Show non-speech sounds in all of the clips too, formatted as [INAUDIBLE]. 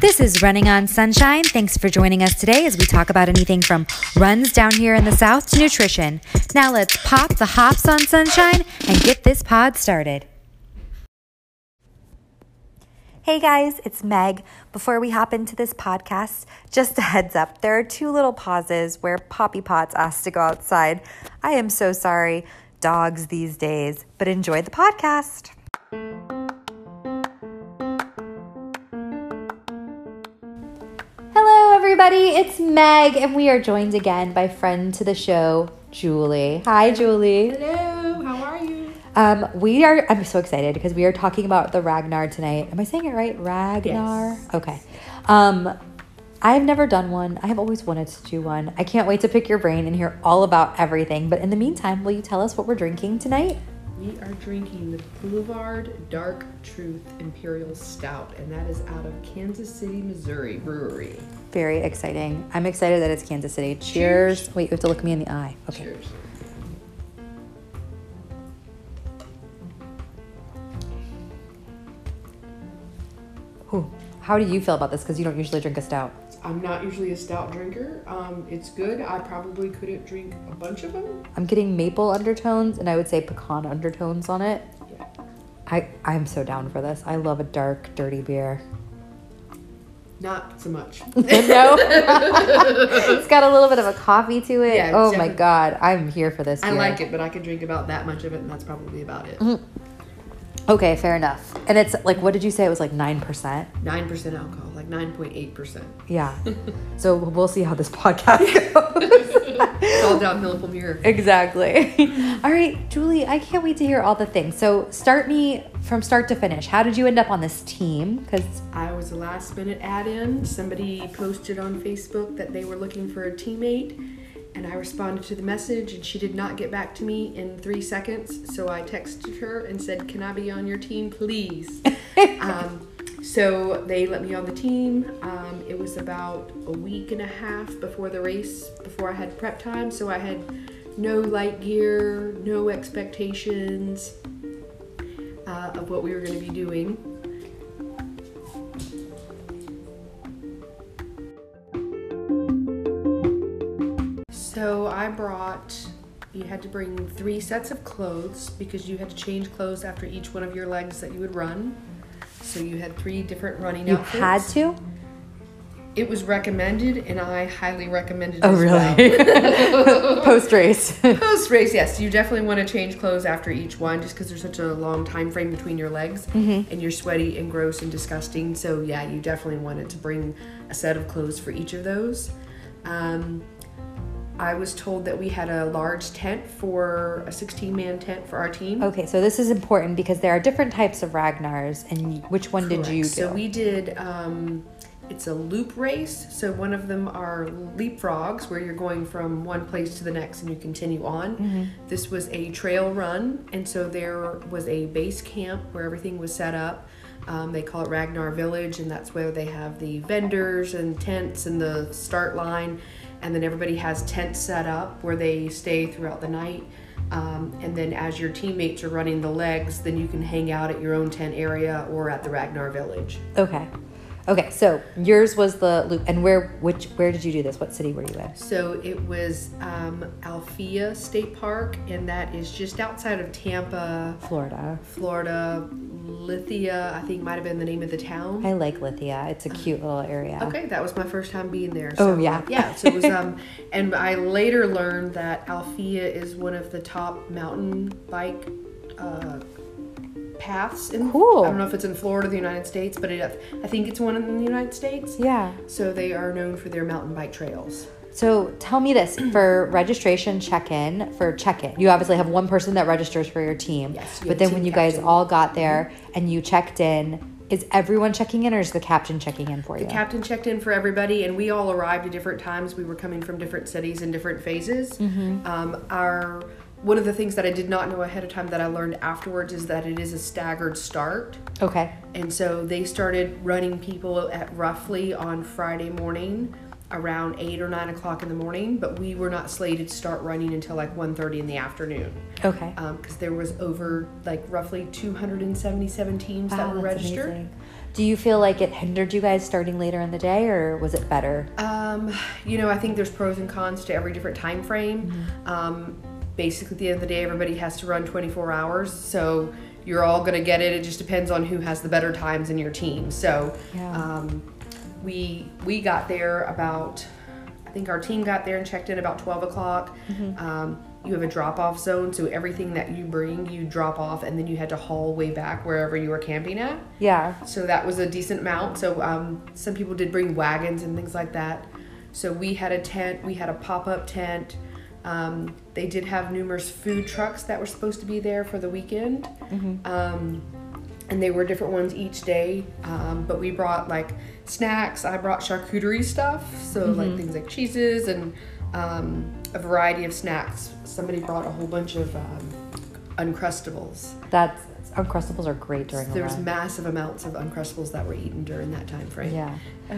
This is Running on Sunshine. Thanks for joining us today as we talk about anything from runs down here in the South to nutrition. Now let's pop the hops on Sunshine and get this pod started. Hey guys, it's Meg. Before we hop into this podcast, just a heads up there are two little pauses where Poppy Pot's asked to go outside. I am so sorry, dogs these days, but enjoy the podcast. Everybody. It's Meg, and we are joined again by friend to the show, Julie. Hi, Julie. Hello, how are you? Um, we are. I'm so excited because we are talking about the Ragnar tonight. Am I saying it right? Ragnar. Yes. Okay. Um, I've never done one. I have always wanted to do one. I can't wait to pick your brain and hear all about everything. But in the meantime, will you tell us what we're drinking tonight? We are drinking the Boulevard Dark Truth Imperial Stout, and that is out of Kansas City, Missouri Brewery. Very exciting. I'm excited that it's Kansas City. Cheers. Cheers. Wait, you have to look me in the eye. Okay. Cheers. Ooh. How do you feel about this? Because you don't usually drink a stout. I'm not usually a stout drinker. Um, it's good. I probably couldn't drink a bunch of them. I'm getting maple undertones and I would say pecan undertones on it. Yeah. I, I'm so down for this. I love a dark, dirty beer. Not so much. [LAUGHS] [LAUGHS] no? it's got a little bit of a coffee to it. Yeah, oh my god, I'm here for this. I like it, but I can drink about that much of it, and that's probably about it. Mm-hmm. Okay, fair enough. And it's like, what did you say? It was like 9%? 9% alcohol, like 9.8%. Yeah. [LAUGHS] so we'll see how this podcast goes. It's all downhill from here. exactly. all right, Julie, I can't wait to hear all the things. So start me from start to finish. How did you end up on this team? Because I was a last minute add in. Somebody posted on Facebook that they were looking for a teammate, and I responded to the message, and she did not get back to me in three seconds. So I texted her and said, Can I be on your team, please? [LAUGHS] um, so they let me on the team. Um, it was about a week and a half before the race, before I had prep time. So I had no light gear, no expectations uh, of what we were going to be doing. So I brought, you had to bring three sets of clothes because you had to change clothes after each one of your legs that you would run. So you had three different running you outfits. You had to? It was recommended, and I highly recommend it. Oh, really? Well. [LAUGHS] Post race. [LAUGHS] Post race, yes, you definitely want to change clothes after each one, just because there's such a long time frame between your legs, Mm-hmm. and you're sweaty and gross and disgusting. So yeah, you definitely wanted to bring a set of clothes for each of those. Um, I was told that we had a large tent for a 16 man tent for our team. okay, so this is important because there are different types of Ragnars, and which one did you do? So we did. Um, it's a loop race. So one of them are leapfrogs, where you're going from one place to the next and you continue on. Mm-hmm. This was a trail run, and so there was a base camp where everything was set up. Um, they call it Ragnar Village, and that's where they have the vendors and tents and the start line. And then everybody has tents set up where they stay throughout the night. Um, and then as your teammates are running the legs, then you can hang out at your own tent area or at the Ragnar Village. Okay. Okay, so yours was the loop, and where which where did you do this? What city were you in? So it was um, Alafia State Park, and that is just outside of Tampa, Florida. Florida. Lithia, I think might have been the name of the town. I like Lithia. It's a cute little area. Okay, that was my first time being there. Oh, So, yeah. yeah. So it was, um, [LAUGHS] and I later learned that Alafia is one of the top mountain bike uh, paths. In, Cool. I don't know if it's in Florida, the United States, but it, I think it's one in the United States. Yeah. So they are known for their mountain bike trails. So tell me this for registration check in, for check in, you obviously have one person that registers for your team. Yes, you But then when you guys all got there and you checked in, is everyone checking in or is the captain checking in for you? The captain checked in for everybody, and we all arrived at different times. We were coming from different cities in different phases. Um, our one of the things that I did not know ahead of time that I learned afterwards is that it is a staggered start. okay. And so they started running people at roughly on Friday morning around 8 or 9 o'clock in the morning, but we were not slated to start running until like 1.30 in the afternoon Okay. because there was over like roughly 277 teams that Wow, were that's registered. amazing. Do you feel like it hindered you guys starting later in the day, or was it better? Um, you know, I think there's pros and cons to every different time frame. Mm-hmm. Um, basically, at the end of the day, everybody has to run 24 hours, so you're all gonna get it. It just depends on who has the better times in your team. So, Yeah. um, we we got there about. I think our team got there and checked in about 12 o'clock. Mm-hmm. Um, you have a drop off zone, so everything that you bring, you drop off, and then you had to haul way back wherever you were camping at. Yeah. So that was a decent amount. So um, some people did bring wagons and things like that. So we had a tent, we had a pop up tent. Um, they did have numerous food trucks that were supposed to be there for the weekend. Um, and they were different ones each day. Um, but we brought like snacks. I brought charcuterie stuff. So like things like cheeses and um, a variety of snacks. Somebody brought a whole bunch of um, Uncrustables. That's Uncrustables are great during There was massive amounts of Uncrustables that were eaten during that time frame. Yeah.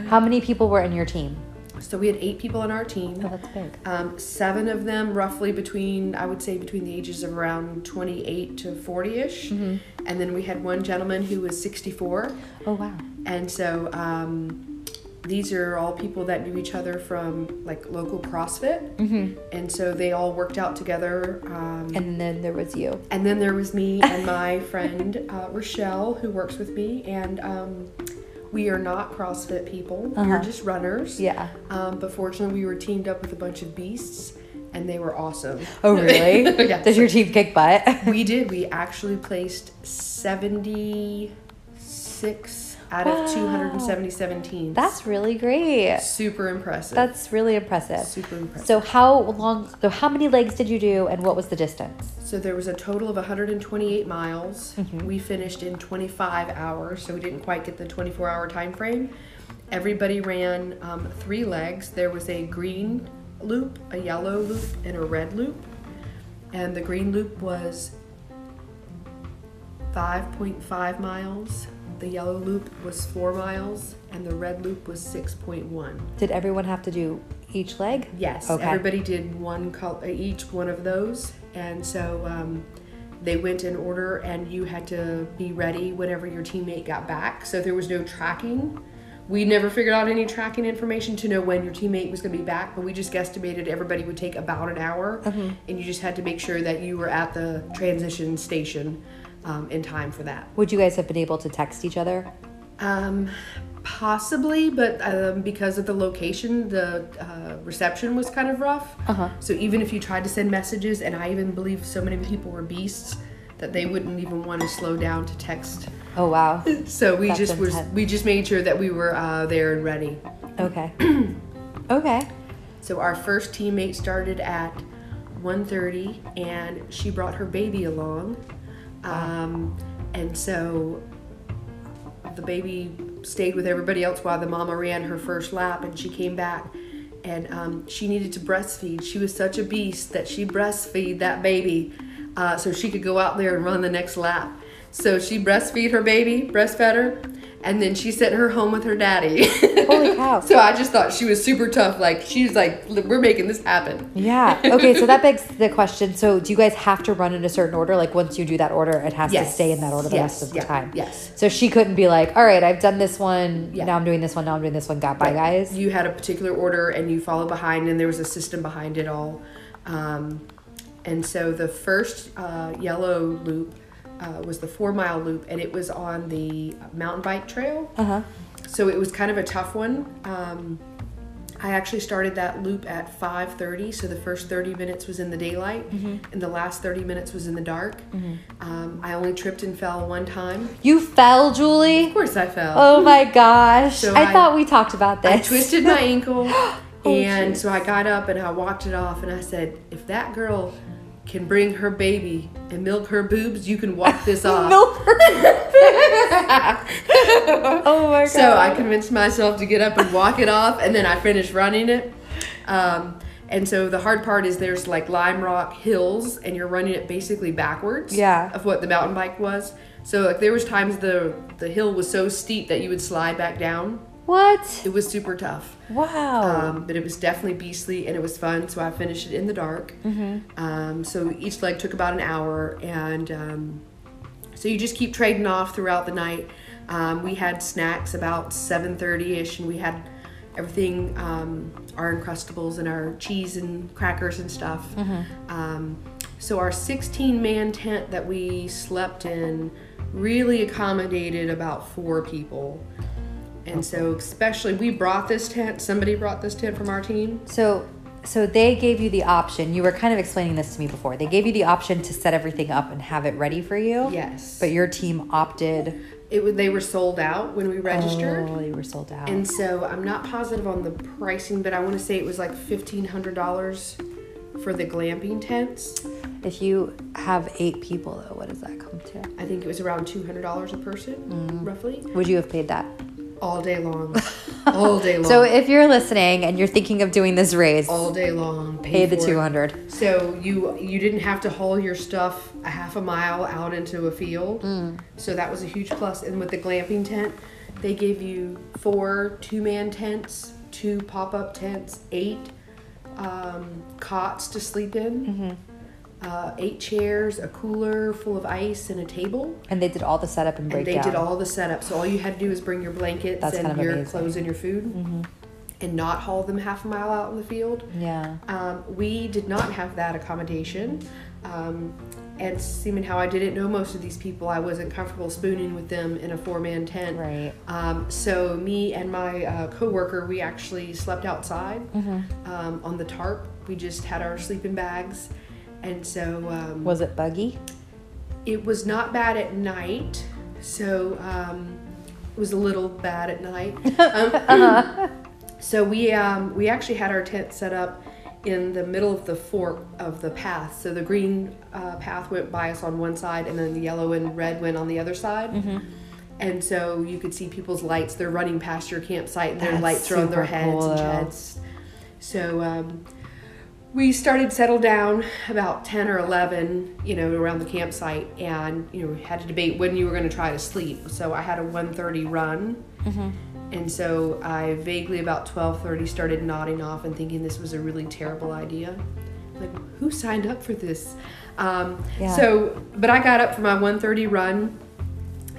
How many people were in your team? So we had eight people on our team. Oh, that's big. Um, seven of them, roughly between, I would say, between the ages of around 28 to 40 ish. Mm-hmm. And then we had one gentleman who was 64. Oh wow. And so um, these are all people that knew each other from like local CrossFit. Mm-hmm. And so they all worked out together. Um, And then there was you. And then there was me and [LAUGHS] my friend uh, Rochelle, who works with me, and um, we are not CrossFit people. We're Uh-huh. just runners. Yeah. Um, but fortunately, we were teamed up with a bunch of beasts, and they were awesome. Oh really? [LAUGHS] Yeah. Does your team kick butt? we did. We actually placed seventy-six out of Wow. and seventy-seven teams. That's really great. super impressive. That's really impressive. super impressive. So how long? So how many legs did you do, and what was the distance? So there was a total of 128 miles. Mm-hmm. We finished in 25 hours, so we didn't quite get the 24 hour time frame. Everybody ran um, three legs. There was a green loop, a yellow loop, and a red loop. And the green loop was 5.5 miles. The yellow loop was 4 miles, and the red loop was 6.1. Did everyone have to do each leg? Yes, Okay. everybody did one col- each one of those, and so um, they went in order, and you had to be ready whenever your teammate got back. So there was no tracking. We never figured out any tracking information to know when your teammate was going to be back, but we just guesstimated everybody would take about an hour, Mm-hmm. and you just had to make sure that you were at the transition station um, in time for that. Would you guys have been able to text each other? Um, possibly, but um, because of the location, the uh, reception was kind of rough. Uh-huh. So even if you tried to send messages, and I even believe so many people were beasts that they wouldn't even want to slow down to text. Oh wow. [LAUGHS] So we That's just was we just made sure that we were uh, there and ready. Okay. [CLEARS THROAT] okay. So our first teammate started at 1:30, and she brought her baby along, um, and so the baby stayed with everybody else while the mama ran her first lap, and she came back. And um, she needed to breastfeed. She was such a beast that she breastfeed that baby, uh, so she could go out there and run the next lap. So she breastfeed her baby, breastfed her, and then she sent her home with her daddy. Holy cow. [LAUGHS] So I just thought she was super tough. Like she's like, we're making this happen. Yeah. Okay, so that begs the question. So do you guys have to run in a certain order? Like once you do that order, it has to stay in that order the Yes. rest of the Yeah. time. Yes. So she couldn't be like, all right, I've done this one. Yeah. Now I'm doing this one. Now I'm doing this one. Got bye, guys. You had a particular order and you follow behind, and there was a system behind it all. Um, and so the first uh, yellow loop uh, was the four mile loop, and it was on the mountain bike trail. Uh huh. So it was kind of a tough one. Um, I actually started that loop at 5:30, so the first 30 minutes was in the daylight, and the last 30 minutes was in the dark. Um, I only tripped and fell one time. You fell, Julie. Of course, I fell. Oh my [LAUGHS] gosh. So I, I- thought we talked about this. I twisted my [LAUGHS] ankle, Oh, and jeez. so I got up and I walked it off, and I said, "If that girl can bring her baby and milk her boobs, you can walk this [LAUGHS] off." Milk her. [LAUGHS] oh my god. So I convinced myself to get up and walk it off, and then I finished running it. Um, and so the hard part is there's like lime rock hills, and you're running it basically backwards. Yeah. Of what the mountain bike was. So like there was times the the hill was so steep that you would slide back down. What? It was super tough. Wow. Um, but it was definitely beastly and it was fun. So I finished it in the dark. Um, so each leg took about an hour, and um, so you just keep trading off throughout the night. Um, we had snacks about 7:30ish, and we had everything, um, our Uncrustables and our cheese and crackers and stuff. Um, so our 16-man tent that we slept in really accommodated about four people. And so, especially, we brought this tent. Somebody brought this tent from our team. So, so they gave you the option. You were kind of explaining this to me before. They gave you the option to set everything up and have it ready for you. Yes. But your team opted. It they were sold out when we registered. Oh, you were sold out. And so I'm not positive on the pricing, but I want to say it was like fifteen hundred dollars for the glamping tents. if you have eight people, though, what does that come to? I think it was around two hundred dollars a person, Mm. roughly, Would you have paid that? All day long, [LAUGHS] all day long, So if you're listening and you're thinking of doing this race, all day long. pay the for it. two hundred. So you you didn't have to haul your stuff a half a mile out into a field. Mm. So that was a huge plus. And with the glamping tent, they gave you four two man tents, two pop up tents, eight um, cots to sleep in, Mm-hmm. Uh, eight chairs, a cooler full of ice, and a table. And they did all the setup and And breakdown. they did all the setup. So all you had to do was bring your blankets That's and kind of your amazing. clothes and your food, and not haul them half a mile out in the field. Yeah. Um, we did not have that accommodation. Um, and seeming how I didn't know most of these people, I wasn't comfortable spooning with them in a four man tent. Right. Um, so, me and my uh, coworker, we actually slept outside Mm-hmm. um, on the tarp. We just had our sleeping bags. And so um, Was it buggy? it was not bad at night. So, um, it was a little bad at night. [LAUGHS] Um, [CLEARS THROAT] so we um, we actually had our tent set up in the middle of the fork of the path. So the green uh, path went by us on one side, and then the yellow and red went on the other side. And so you could see people's lights. They're running past your campsite, and their lights are on their heads cool, and sheds. So um, we started settle down about 10 or 11 you know around the campsite and you know we had to debate when you were going to try to sleep. So i had a 1.30 run. And so i vaguely about 12.30 started nodding off and thinking this was a really terrible idea. Like who signed up for this? Um, Yeah. so but i got up for my 1.30 run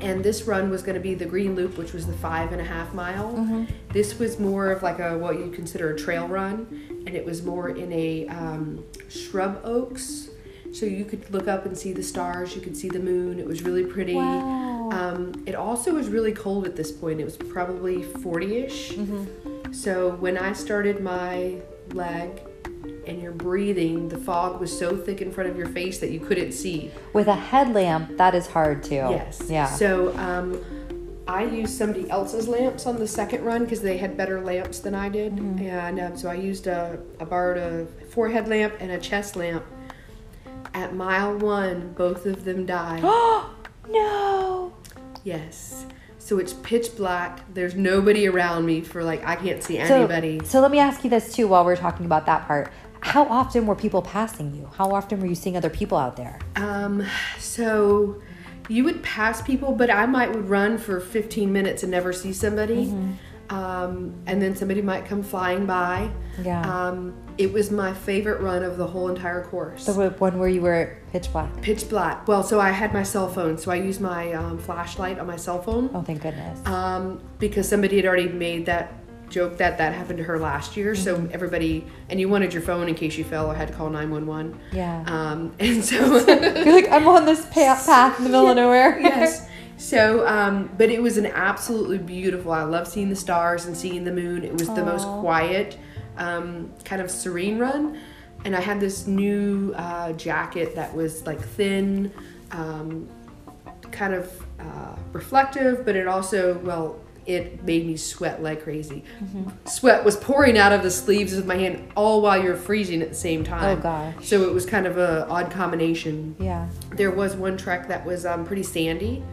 and this run was going to be the green loop which was the five and a half mile. This was more of like a what you consider a trail run and it was more in a um, shrub oaks. So you could look up and see the stars you could see the moon it was really pretty. Wow. um, it also was really cold at this point it was probably 40ish Mm-hmm. so when i started my leg and you're breathing the fog was so thick in front of your face that you couldn't see With a headlamp, that is hard too. Yes. Yeah. So um, I used somebody else's lamps on the second run because they had better lamps than I did, Mm-hmm. and um, so I used a I borrowed a forehead lamp and a chest lamp. At mile one, both of them died. Oh [GASPS] no. yes. So it's pitch black. There's nobody around me for like I can't see So, anybody. so let me ask you this too while we're talking about that part. How often were people passing you? How often were you seeing other people out there? Um, so you would pass people, but I might would run for 15 minutes and never see somebody. Mm-hmm. Um, and then somebody might come flying by. Yeah. Um, it was my favorite run of the whole entire course. The one where you were pitch black. Pitch black. Well, so I had my cell phone, so I used my um, flashlight on my cell phone Oh, thank goodness. um, because somebody had already made that joke that that happened to her last year. So Mm-hmm. everybody, and you wanted your phone in case you fell or had to call 911. Yeah. Um, [LAUGHS] and so. [LAUGHS] You're like, I'm on this pa- [LAUGHS] path in the middle of nowhere. yes. So, um, but it was an absolutely beautiful. I love seeing the stars and seeing the moon. It was the most quiet, um, kind of serene run. And I had this new uh, jacket that was like thin, um, kind of uh, reflective, but it also, well, it made me sweat like crazy. Sweat was pouring out of the sleeves of my hand, all while you're freezing at the same time. Oh, gosh. So it was kind of a odd combination Yeah. there was one trek that was um, pretty sandy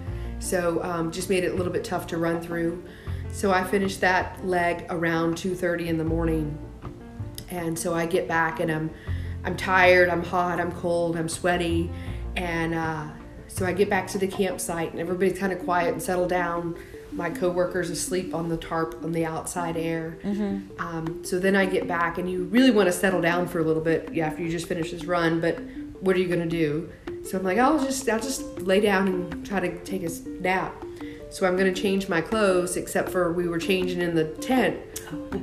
so um, just made it a little bit tough to run through so i finished that leg around 2.30 in the morning and so i get back and i'm i'm tired i'm hot i'm cold i'm sweaty and uh, so i get back to the campsite and everybody's kind of quiet and settled down my coworkers asleep on the tarp on the outside air. Um, so then i get back and you really want to settle down for a little bit after you just finish this run but what are you going to do? So i'm like i'll just i'll just lay down and try to take a nap. So I'm going to change my clothes, except for we were changing in the tent,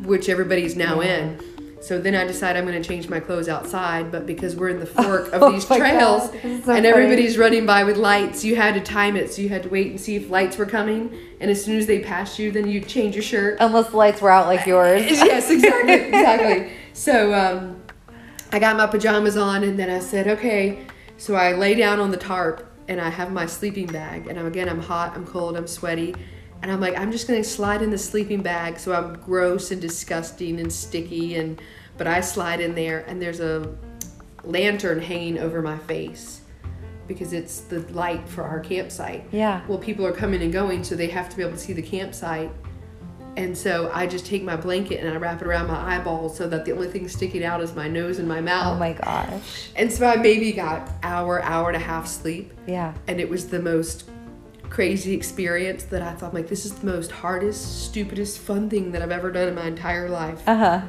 which everybody's now in. So then I decide I'm going to change my clothes outside, but because we're in the [LAUGHS] fork of Oh these my trails is and so funny. everybody's running by with lights, you had to time it. So you had to wait and see if lights were coming. And as soon as they passed you, then you change your shirt. Unless the lights were out like yours. [LAUGHS] yes, [LAUGHS] exactly, exactly. So um, I got my pajamas on, and then I said, okay. So I lay down on the tarp, and I have my sleeping bag, and I'm again, I'm hot, I'm cold, I'm sweaty, and I'm like, I'm just gonna slide in the sleeping bag, so I'm gross and disgusting and sticky, and but I slide in there, and there's a lantern hanging over my face because it's the light for our campsite. Yeah. Well, people are coming and going, so they have to be able to see the campsite. And so I just take my blanket and I wrap it around my eyeballs so that the only thing sticking out is my nose and my oh mouth. Oh my gosh. And so I maybe got hour, hour and a half sleep. Yeah. And it was the most crazy experience that I thought like this is the most hardest, stupidest, fun thing that I've ever done in my entire life. Uh huh.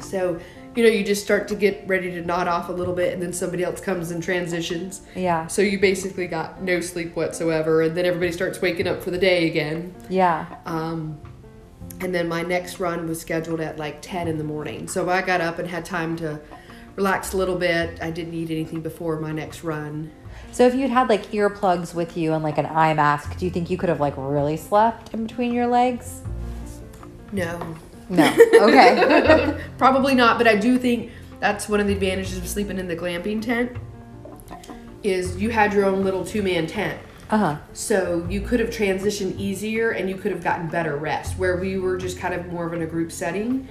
So, you know, you just start to get ready to nod off a little bit and then somebody else comes and transitions. Yeah. So you basically got no sleep whatsoever, and then everybody starts waking up for the day again. Yeah. Um, and then my next run was scheduled at like 10 in the morning. So I got up and had time to relax a little bit. I didn't eat anything before my next run. So if you'd had like earplugs with you and like an eye mask, do you think you could have like really slept in between your legs? No, No. [LAUGHS] Okay. [LAUGHS] probably not. But I do think that's one of the advantages of sleeping in the glamping tent. Is you had your own little two-man tent. uh huh. So you could have transitioned easier and you could have gotten better rest. Where we were just kind of more of in a group setting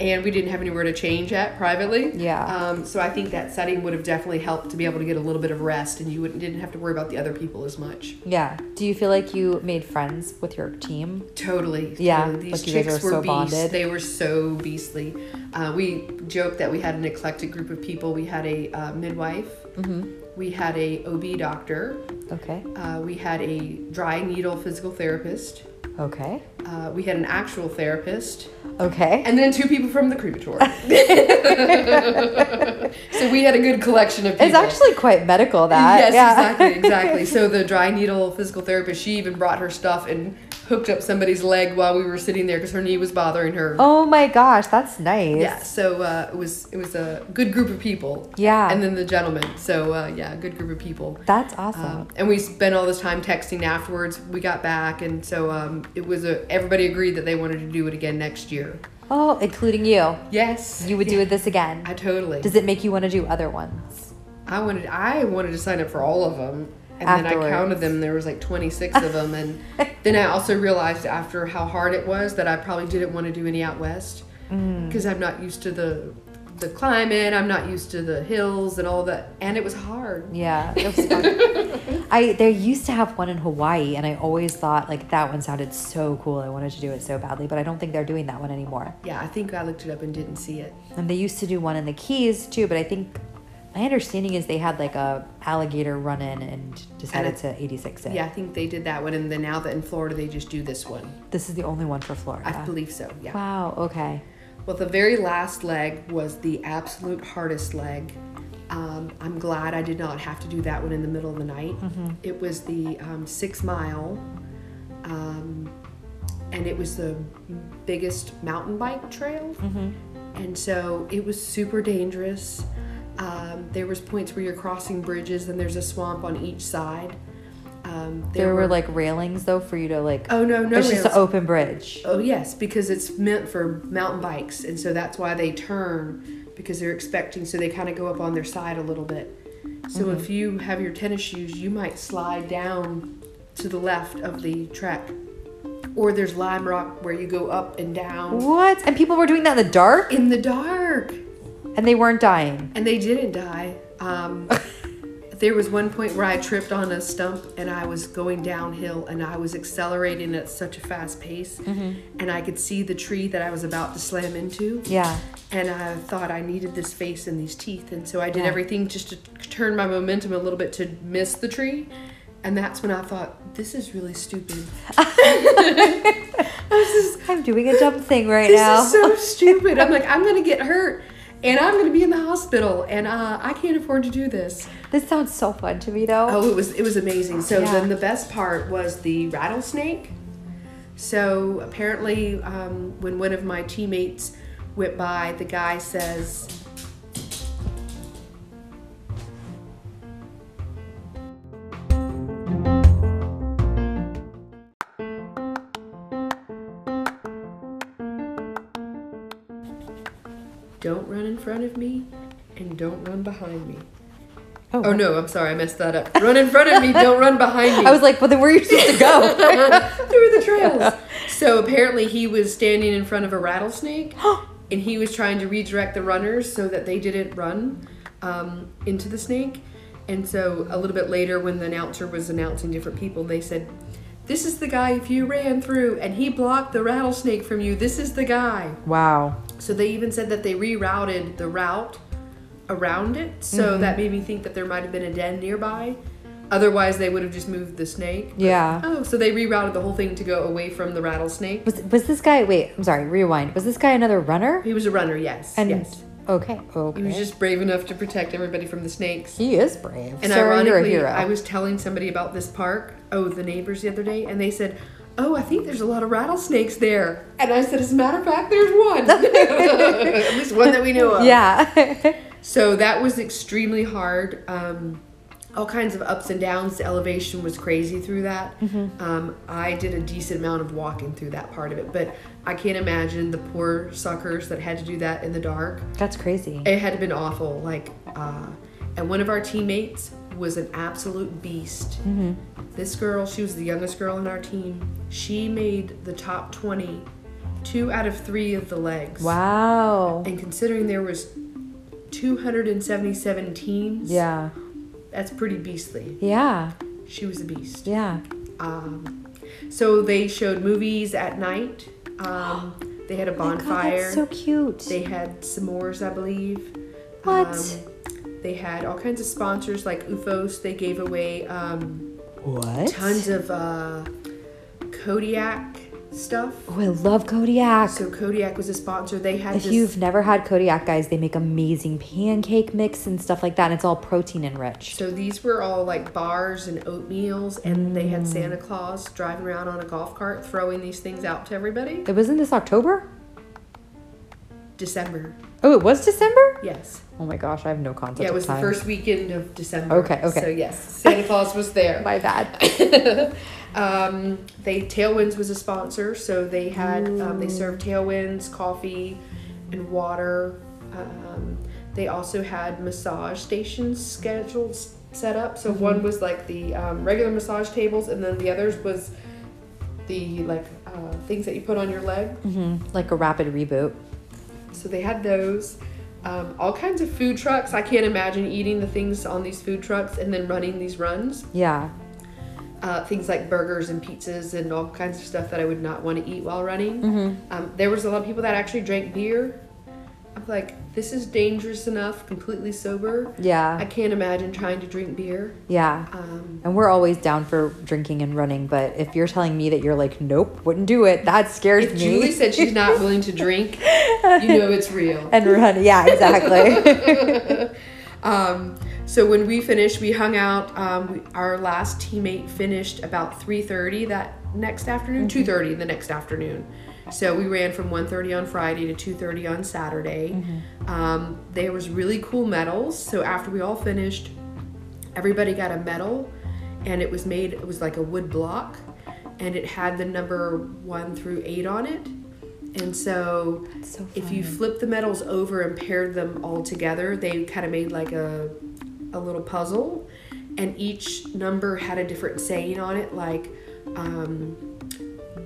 and we didn't have anywhere to change at privately. Yeah. Um, so I think that setting would have definitely helped to be able to get a little bit of rest and you wouldn't, didn't have to worry about the other people as much. Yeah. Do you feel like you made friends with your team? Totally. Yeah, totally. These like chicks were were so beasts. bonded. They were so beastly. Uh, we joked that we had an eclectic group of people. We had a uh, midwife. Mm-hmm. We had a OB doctor. Okay. Uh, we had a dry needle physical therapist. Okay. Uh, we had an actual therapist, Okay. and then two people from the crematory. [LAUGHS] [LAUGHS] so we had a good collection of people. It's actually quite medical that. yes, yeah. exactly, exactly. [LAUGHS] So the dry needle physical therapist, she even brought her stuff and hooked up somebody's leg while we were sitting there because her knee was bothering her. oh my gosh, that's nice. Yeah, so uh, it was it was a good group of people. Yeah. and then the gentleman. So uh, yeah, a good group of people. That's awesome. Um, and we spent all this time texting afterwards. We got back, and so um, it was a. Everybody agreed that they wanted to do it again next year. Oh, including you. Yes, You would do this again. I totally. Does it make you want to do other ones? I wanted. I wanted to sign up for all of them, and then I counted them. There was like twenty six of them, and [LAUGHS] then I also realized after how hard it was that I probably didn't want to do any out west Mm. because I'm not used to the the climate. I'm not used to the hills and all that, and it was hard. Yeah, it was fun. [LAUGHS] I they used to have one in Hawaii, and I always thought like that one sounded so cool. I wanted to do it so badly, but I don't think they're doing that one anymore. Yeah, I think I looked it up and didn't see it. And they used to do one in the Keys too, but I think my understanding is they had like a alligator run in and decided to 86 it. Yeah, I think they did that one, and then now that in Florida they just do this one. This is the only one for Florida. I believe so. Yeah. Wow. Okay. Well, the very last leg was the absolute hardest leg. Um, I'm glad I did not have to do that one in the middle of the night. It was the um, six mile, um, and it was the biggest mountain bike trail. And so it was super dangerous. Um, there was points where you're crossing bridges, and there's a swamp on each side. Um, There, were, like railings though for you to like. oh no no it's just an open bridge. Oh yes, because it's meant for mountain bikes, and so that's why they turn because they're expecting. So they kind of go up on their side a little bit. So Mm-hmm. if you have your tennis shoes, you might slide down to the left of the track, or there's lime rock where you go up and down What? And people were doing that in the dark, in the dark, and they weren't dying. and they didn't die. Um, [LAUGHS] there was one point where I tripped on a stump and I was going downhill and I was accelerating at such a fast pace, and I could see the tree that I was about to slam into. Yeah. and I thought I needed this face and these teeth, and so I did Yeah. everything just to turn my momentum a little bit to miss the tree, and that's when I thought this is really stupid. [LAUGHS] I'm doing a dumb thing right This now. This is so [LAUGHS] stupid. I'm like I'm gonna get hurt, and I'm going to be in the hospital, and uh, I can't afford to do this. This sounds so fun to me, though. Oh, it was it was amazing. So Yeah. then the best part was the rattlesnake. So apparently, um, when one of my teammates went by, the guy says. Don't run in front of me and don't run behind me. Oh, Oh no, I'm sorry, I messed that up. Run in front of me, don't run behind me. [LAUGHS] I was like, well, then where are you supposed to go? [LAUGHS] through the trails. [LAUGHS] So apparently he was standing in front of a rattlesnake [GASPS] and he was trying to redirect the runners so that they didn't run um, into the snake. And so a little bit later when the announcer was announcing different people, they said, this is the guy if you ran through and he blocked the rattlesnake from you. This is the guy. wow. So they even said that they rerouted the route around it. So Mm-hmm. that made me think that there might have been a den nearby. Otherwise, they would have just moved the snake. Yeah. Oh, so they rerouted the whole thing to go away from the rattlesnake. Was, was this guy, wait, I'm sorry, rewind. Was this guy another runner? He was a runner, yes. And yes. okay, okay. He was just brave enough to protect everybody from the snakes. he is brave. And Sir, ironically. I was telling somebody about this park, oh, the neighbors the other day, and they said, Oh, I think there's a lot of rattlesnakes there. And I said, As a matter of fact, there's one. [LAUGHS] At least one that we knew of. [LAUGHS] yeah. [LAUGHS] So that was extremely hard. Um, all kinds of ups and downs. The elevation was crazy through that. Mm-hmm. Um, I did a decent amount of walking through that part of it, but I can't imagine the poor suckers that had to do that in the dark. That's crazy. It had been awful. Like, uh, and one of our teammates was an absolute beast. Mm-hmm. This girl, she was the youngest girl in our team. She made the top 20, two out of three of the legs. Wow. And considering there was 277 teams, Yeah. that's pretty beastly. Yeah. She was a beast. Yeah. Um, so they showed movies at night. Um, [GASPS] they had a Oh God, bonfire. that's so cute. They had s'mores, I believe. What? Um, they had all kinds of sponsors like OOFOS. They gave away um, what? tons of uh, Kodiak stuff. Oh, I love Kodiak. So Kodiak was a sponsor. They had if this. you've never had Kodiak, guys, they make amazing pancake mix and stuff like that, and it's all protein enriched. So these were all like bars and oatmeals, and they Mm. had Santa Claus driving around on a golf cart throwing these things out to everybody. It wasn't this October? December, Oh, it was December? yes. Oh my gosh, I have no concept Yeah, it was the first weekend of December. Okay, okay. So yes, Santa [LAUGHS] Claus was there. My bad. [LAUGHS] um, they Tailwinds was a sponsor, so they had um, they served Tailwinds, coffee, and water. Um, they also had massage stations scheduled set up. So one was like the um, regular massage tables, and then the others was the like uh, things that you put on your leg. hmm Like a rapid reboot. So they had those. Um, all kinds of food trucks. I can't imagine eating the things on these food trucks and then running these runs. Yeah. Uh, things like burgers and pizzas and all kinds of stuff that I would not want to eat while running. Mm-hmm. Um, there was a lot of people that actually drank beer. I'm like, this is dangerous enough, completely sober. Yeah. I can't imagine trying to drink beer. Yeah. Um, And we're always down for drinking and running, but if you're telling me that you're like, nope, wouldn't do it, that scares if me. Julie said she's not [LAUGHS] willing to drink, you know it's real. and run, yeah, exactly. [LAUGHS] Um, so when we finished, we hung out. Um, we, our last teammate finished about 3:30 that next afternoon, 2:30 the next afternoon. So we ran from 1:30 on Friday to 2:30 on Saturday. Um, there was really cool medals. So after we all finished, everybody got a medal, and it was made. It was like a wood block, and it had the number one through eight on it. And so so if you flip the medals over and paired them all together, they kind of made like a a little puzzle, and each number had a different saying on it, like um,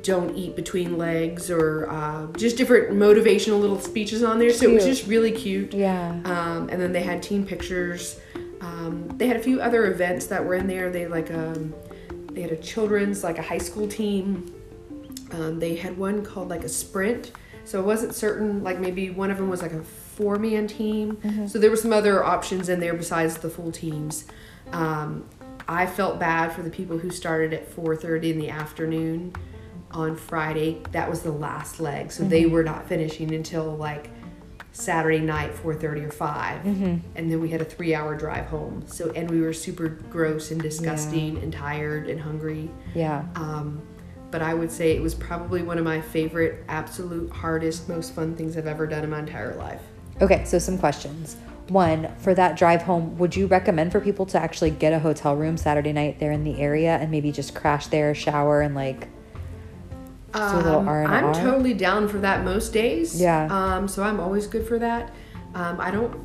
"Don't eat between legs" or uh, just different motivational little speeches on there. So it was just really cute. Yeah. Um, and then they had team pictures. Um, they had a few other events that were in there. They like um, they had a children's like a high school team. Um, they had one called like a sprint. So it wasn't certain. Like maybe one of them was like a four man team. So there were some other options in there besides the full teams. Um, I felt bad for the people who started at 4:30 in the afternoon on Friday. That was the last leg, so they were not finishing until like Saturday night, 4:30 or 5, Mm-hmm. and then we had a three-hour drive home. So, and we were super gross and disgusting and tired and hungry. Yeah. Um, but I would say it was probably one of my favorite, absolute hardest, most fun things I've ever done in my entire life. Okay, so some questions. One, for that drive home, would you recommend for people to actually get a hotel room Saturday night there in the area and maybe just crash there, shower, and like do a little Um, I'm totally down for that most days. Yeah. Um, so I'm always good for that. Um, I don't.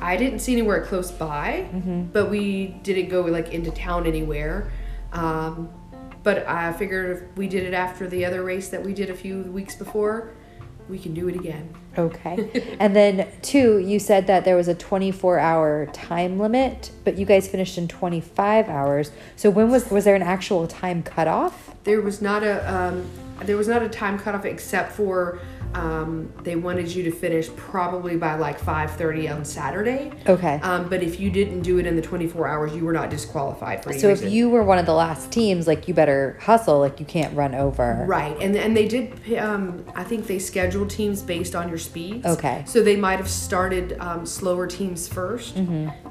I didn't see anywhere close by, Mm-hmm. but we didn't go like into town anywhere. Um, but I figured if we did it after the other race that we did a few weeks before, we can do it again. Okay. [LAUGHS] and then two, you said that there was a 24 hour time limit, but you guys finished in 25 hours. So when was was there an actual time cutoff? There was not a um, there was not a time cutoff except for um, they wanted you to finish probably by like 5:30 on Saturday. Okay. Um, but if you didn't do it in the 24 hours, you were not disqualified for So if reason. you were one of the last teams, like you better hustle, like you can't run over. Right, and and they did. Um, I think they scheduled teams based on your speeds. Okay. So they might have started um, slower teams 1st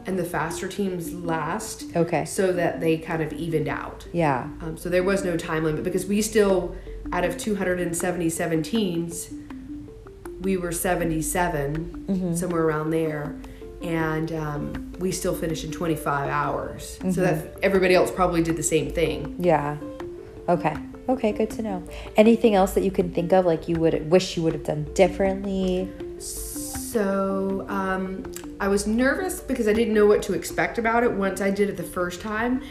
and the faster teams last. Mm-hmm. Okay. So that they kind of evened out. Yeah. Um, so there was no time limit because we still, out of 277 teams, we were 77, Mm-hmm. somewhere around there. And um, we still finished in 25 hours. Mm-hmm. So that everybody else probably did the same thing. Yeah. Okay. Okay, good to know. Anything else that you can think of like you would wish you would have done differently? So um, I was nervous because I didn't know what to expect about it once I did it the first time,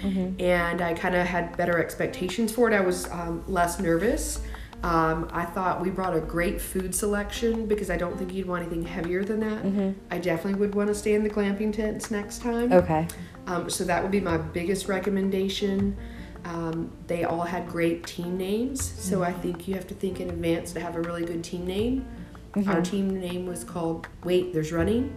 and I kind of had better expectations for it. I was um, less nervous. Um, I thought we brought a great food selection because I don't think you'd want anything heavier than that. I definitely would want to stay in the glamping tents next time. Okay. Um, so that would be my biggest recommendation. Um, they all had great team names, so I think you have to think in advance to have a really good team name. Our team name was called Wait, There's Running.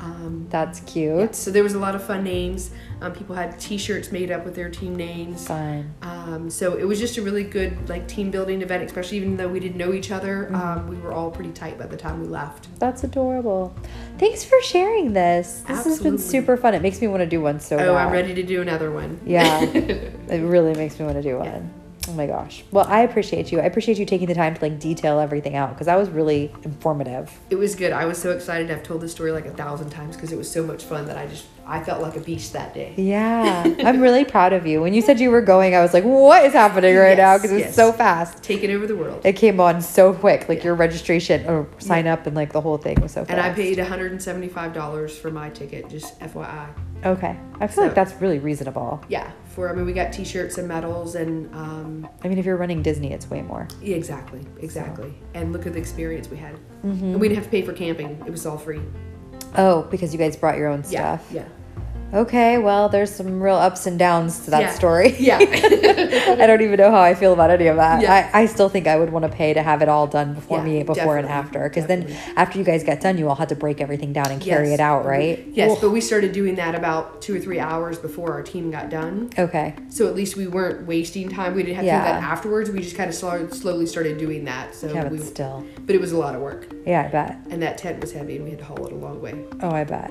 Um, That's cute. so there was a lot of fun names. Um, people had T-shirts made up with their team names. Fine. Um, so it was just a really good like team building event, especially even though we didn't know each other. Um, we were all pretty tight by the time we left. That's adorable. Thanks for sharing this. This has been super fun. It makes me want to do one so Oh, I'm ready to do another one. Yeah. [LAUGHS] it really makes me want to do one. Oh my gosh. Well, I appreciate you. I appreciate you taking the time to like detail everything out because that was really informative. It was good. I was so excited. I've told this story like a thousand times because it was so much fun that I just I felt like a beast that day. Yeah. [LAUGHS] I'm really proud of you. When you said you were going, I was like, what is happening right now? Because it was yes. so fast. Taking over the world. It came on so quick. Like your registration or sign up and like the whole thing was so fast. And I paid $175 for my ticket, just FYI. Okay. I feel like that's really reasonable. Yeah, for I mean we got T-shirts and medals and um, I mean, if you're running Disney, it's way more. yeah, exactly, exactly. And look at the experience we had. Mm-hmm. And we didn't have to pay for camping; it was all free. Oh, because you guys brought your own Yeah, stuff. yeah, Okay, well, there's some real ups and downs to that Yeah. story. yeah. [LAUGHS] I don't even know how I feel about any of that. Yeah. I, I still think I would want to pay to have it all done before Yeah, me, before and after. Because then after you guys got done, you all had to break everything down and carry Yes. it out, right? Yes, but we started doing that about two or three hours before our team got done. Okay. So at least we weren't wasting time. We didn't have to do that afterwards. We just kind of slow, slowly started doing that. So Yeah, but we, still. but it was a lot of work, Yeah, I bet. and that tent was heavy, and we had to haul it a long way. Oh, I bet.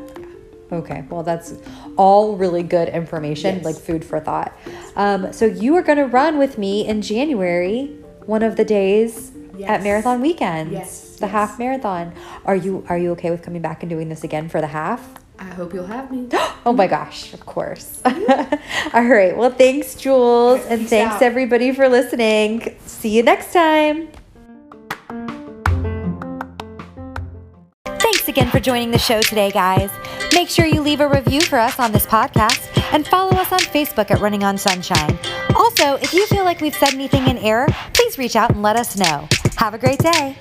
Okay, well, that's all really good information, Yes. like food for thought. Um, so you are going to run with me in January, one of the days at Marathon Weekends, Yes, the yes. half marathon. Are you are you okay with coming back and doing this again for the half? I hope you'll have me. [GASPS] Oh my gosh, of course. [LAUGHS] All right. Well, thanks, Jules. And thanks, out. everybody, for listening. See you next time. Again for joining the show today, guys. Make sure you leave a review for us on this podcast and follow us on Facebook at Running on Sunshine. Also, if you feel like we've said anything in error, please reach out and let us know. Have a great day.